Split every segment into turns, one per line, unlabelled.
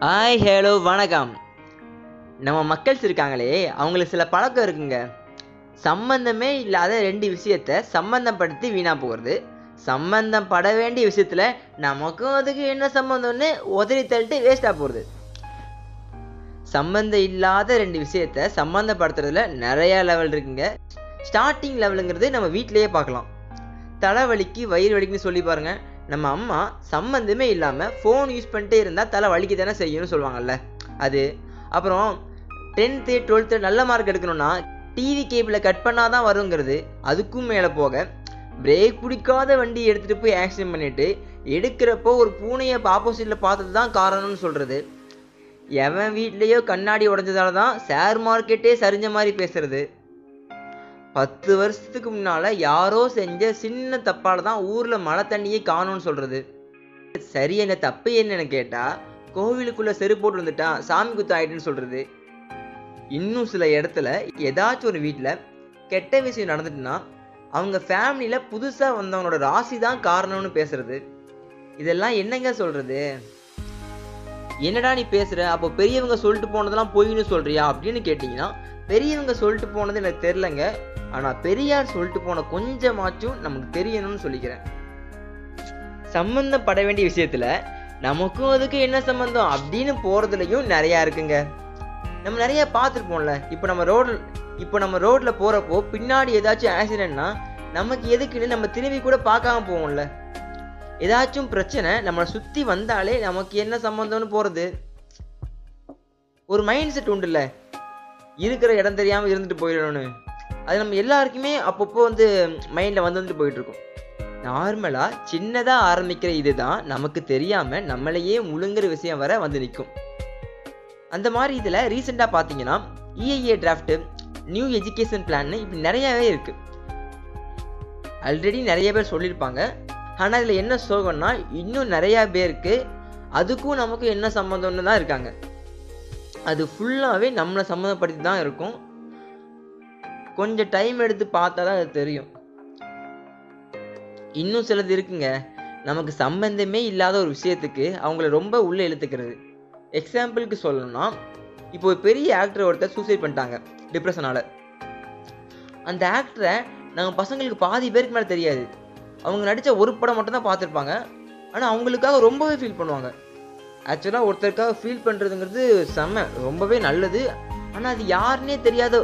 Hi hello வணக்கம். நம்ம மக்கள்ஸ் இருக்காங்களே அவங்களுக்கு சில பழக்கம் இருக்குங்க. சம்பந்தமே இல்லாத ரெண்டு விஷயத்த சம்பந்தப்படுத்தி வீணா போகிறது. சம்பந்தம் பட வேண்டிய விஷயத்தில் நமக்கும் அதுக்கு என்ன சம்பந்தம்னு உதறி தள்ளிட்டு வேஸ்ட்டாக போகிறது சம்பந்தம் இல்லாத ரெண்டு விஷயத்த சம்பந்தப்படுத்துறதுல நிறைய லெவல் இருக்குங்க. ஸ்டார்டிங் லெவலுங்கிறது நம்ம வீட்டிலேயே பார்க்கலாம். தலைவலிக்கு வயிறு வலிக்குன்னு சொல்லி பாருங்கள் நம்ம அம்மா சம்மந்தமே இல்லாமல் ஃபோன் யூஸ் பண்ணிட்டே இருந்தால் தலை வலிக்க தானே செய்யணும்னு சொல்லுவாங்கல்ல. அது. அப்புறம் டென்த்து டுவெல்த்து நல்ல மார்க் எடுக்கணும்னா டிவி கேபிளை கட் பண்ணால் தான் வருங்கிறது. அதுக்கும் மேலே போக பிரேக் பிடிக்காத வண்டி எடுத்துகிட்டு போய் ஆக்சிடென்ட் பண்ணிவிட்டு எடுக்கிறப்போ ஒரு பூனையை ஆப்போசிட்டில் பார்த்தது தான் காரணம்னு சொல்கிறது எவன் வீட்லேயோ கண்ணாடி உடஞ்சதால தான் ஷேர் மார்க்கெட்டே சரிஞ்ச மாதிரி பேசுகிறது பத்து வருஷத்துக்கு முன்னால யாரோ செஞ்ச சின்ன தப்பால தான் ஊர்ல மழை தண்ணியே காணும்னு சொல்றது. சரி என்ன தப்பு என்னன்னு கேட்டா கோவிலுக்குள்ள செருப்பு போட்டு வந்துட்டான் சாமி குத்து ஆயிட்டுன்னு சொல்றது. இன்னும் சில இடத்துல ஏதாச்சும் ஒரு வீட்டில் கெட்ட விஷயம் நடந்துட்டுன்னா அவங்க ஃபேமிலியில் புதுசாக வந்தவங்களோட ராசி தான் காரணம்னு பேசுறது. இதெல்லாம் என்னங்க சொல்றது? என்னடா நீ பேசுற? அப்போ பெரியவங்க சொல்லிட்டு போனதெல்லாம் பொய்னு சொல்றியா அப்படின்னு கேட்டிங்கன்னா பெரியவங்க சொல்லிட்டு போனது எனக்கு தெரிலங்க ஆனால் பெரியார் சொல்லிட்டு போன கொஞ்சமாச்சும் நமக்கு தெரியணும்னு சொல்லிக்கிறேன். சம்பந்தப்பட வேண்டிய விஷயத்துல நமக்கும் அதுக்கு என்ன சம்பந்தம் அப்படின்னு போகிறதுலையும் நிறையா இருக்குங்க. நம்ம நிறைய பார்த்துருப்போம்ல. இப்போ நம்ம ரோடு இப்போ நம்ம ரோட்டில் போகிறப்போ பின்னாடி ஏதாச்சும் ஆக்சிடென்ட்னா நமக்கு எதுக்குன்னு நம்ம திரும்பி கூட பார்க்காம போவோம்ல. ஏதாச்சும் பிரச்சனை நம்மளை சுற்றி வந்தாலே நமக்கு என்ன சம்பந்தம்னு போகிறது ஒரு மைண்ட் செட் உண்டுல்ல. இருக்கிற இடம் தெரியாமல் இருந்துட்டு போயிடணும்னு. அது நம்ம எல்லாருக்குமே அப்பப்போ வந்து மைண்டில் வந்து வந்துட்டு போயிட்டுருக்கும். நார்மலாக சின்னதாக ஆரம்பிக்கிற இதுதான் நமக்கு தெரியாமல் நம்மளையே முழுங்குற விஷயம் வர வந்து நிற்கும் அந்த மாதிரி இதில் ரீசெண்டாக பார்த்தீங்கன்னா இஐஏ டிராஃப்ட்டு நியூ எஜுகேஷன் பிளான்னு இப்படி நிறையாவே இருக்குது ஆல்ரெடி நிறைய பேர் சொல்லியிருப்பாங்க. ஆனால் இதில் என்ன சோகம்னா இன்னும் நிறையா பேருக்கு அதுக்கும் நமக்கும் என்ன சம்மந்தம்னு தான் இருக்காங்க. அது ஃபுல்லாகவே நம்மளை சம்மந்தப்படுத்தி தான் இருக்கும். கொஞ்சம் டைம் எடுத்து பார்த்தா தான் அது தெரியும். இன்னும் சிலது இருக்குங்க. நமக்கு சம்பந்தமே இல்லாத ஒரு விஷயத்துக்கு அவங்கள ரொம்ப உள்ளே இழுத்துக்கிறது. எக்ஸாம்பிளுக்கு சொல்லணும்னா இப்போ ஒரு பெரிய ஆக்டர் ஒருத்தர் சூசைட் பண்ணிட்டாங்க டிப்ரெஷனால அந்த ஆக்டரை நம்ம பசங்களுக்கு பாதி பேருக்கு மேலே தெரியாது. அவங்க நடித்த ஒரு படம் மட்டும் தான் பார்த்துருப்பாங்க. ஆனால் அவங்களுக்காக ரொம்பவே ஃபீல் பண்ணுவாங்க. ஆக்சுவலாக ஒருத்தருக்காக ஃபீல் பண்ணுறதுங்கிறது செம்ம ரொம்பவே நல்லது. ஆனால் அது யாருன்னே தெரியாத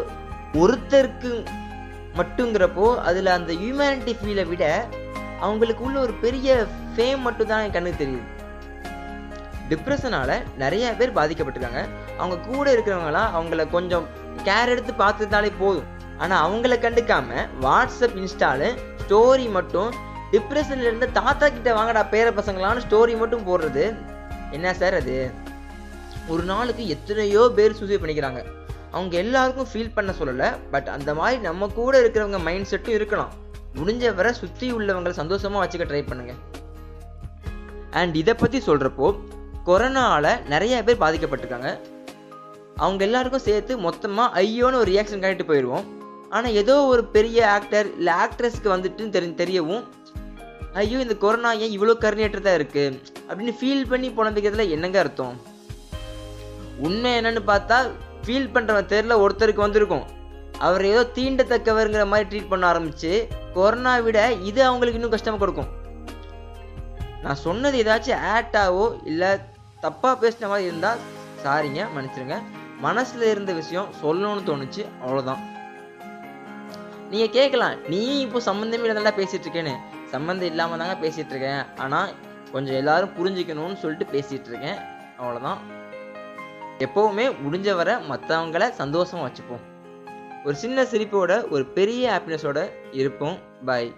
ஒருத்தருக்கு மட்டுங்கிறப்போ அதில் அந்த ஹியூமனிட்டி ஃபீலை விட அவங்களுக்கு உள்ள ஒரு பெரிய ஃபேம் மட்டும் தான் என் கண்ணுக்கு தெரியுது. டிப்ரெஷனால நிறைய பேர் பாதிக்கப்பட்டிருக்காங்க. அவங்க கூட இருக்கிறவங்களாம் அவங்கள கொஞ்சம் கேர் எடுத்து பார்த்துட்டாலே போதும். ஆனால் அவங்கள கண்டுக்காம வாட்ஸ்அப் இன்ஸ்டாலு ஸ்டோரி மட்டும் டிப்ரெஷன்ல இருந்து தாத்தா கிட்ட வாங்கடா பேர பசங்களான்னு ஸ்டோரி மட்டும் போடுறது. என்ன சார் அது? ஒரு நாளுக்கு எத்தனையோ பேர் சூசைட் பண்ணிக்கிறாங்க. அவங்க எல்லாருக்கும் ஃபீல் பண்ண சொல்லலை பட் அந்த மாதிரி நம்ம கூட இருக்கிறவங்க மைண்ட் செட்டும் இருக்கலாம். முடிஞ்ச வரை சுற்றி உள்ளவங்களை சந்தோஷமாக வச்சுக்க ட்ரை பண்ணுங்க. அண்ட் இதை பற்றி சொல்கிறப்போ கொரோனாவில் நிறைய பேர் பாதிக்கப்பட்டிருக்காங்க. அவங்க எல்லாருக்கும் சேர்த்து மொத்தமாக ஐயோன்னு ஒரு ரியாக்ஷன் காட்டிட்டு போயிடுவோம் ஆனால் ஏதோ ஒரு பெரிய ஆக்டர் இல்லை ஆக்ட்ரஸ்க்கு வந்துட்டு தெரி தெரியவும் ஐயோ இந்த கொரோனா ஏன் இவ்வளோ கருணையற்றதாக இருக்குது அப்படின்னு ஃபீல் பண்ணி புலம்பிக்கிறதுல என்னங்க அர்த்தம்? உண்மை என்னன்னு பார்த்தா ஃபீல் பண்ணுறவன் தெரில ஒருத்தருக்கு வந்திருக்கும். அவர் ஏதோ தீண்டத்தக்கவருங்கிற மாதிரி ட்ரீட் பண்ண ஆரம்பிச்சு கொரோனா விட இது அவங்களுக்கு இன்னும் கஷ்டமாக கொடுக்கும். நான் சொன்னது ஏதாச்சும் ஆட்டாவோ இல்லை தப்பாக பேசின மாதிரி இருந்தால் சாரிங்க மன்னிச்சிருங்க. மனசில் இருந்த விஷயம் சொல்லணும்னு தோணுச்சு அவ்வளோதான் நீங்கள் கேட்கலாம் நீ இப்போ சம்மந்தமே இல்லாதான் பேசிகிட்டு இருக்கேன்னு. சம்மந்தம் இல்லாமல் தாங்க பேசிகிட்டு இருக்கேன். ஆனால் கொஞ்சம் எல்லாரும் புரிஞ்சுக்கணும்னு சொல்லிட்டு பேசிகிட்டு இருக்கேன். அவ்வளோதான் எப்போவுமே முடிஞ்ச வர மற்றவங்கள சந்தோஷமாக வச்சுப்போம். ஒரு சின்ன சிரிப்போட ஒரு பெரிய ஹாப்பினஸோட இருப்போம். பாய்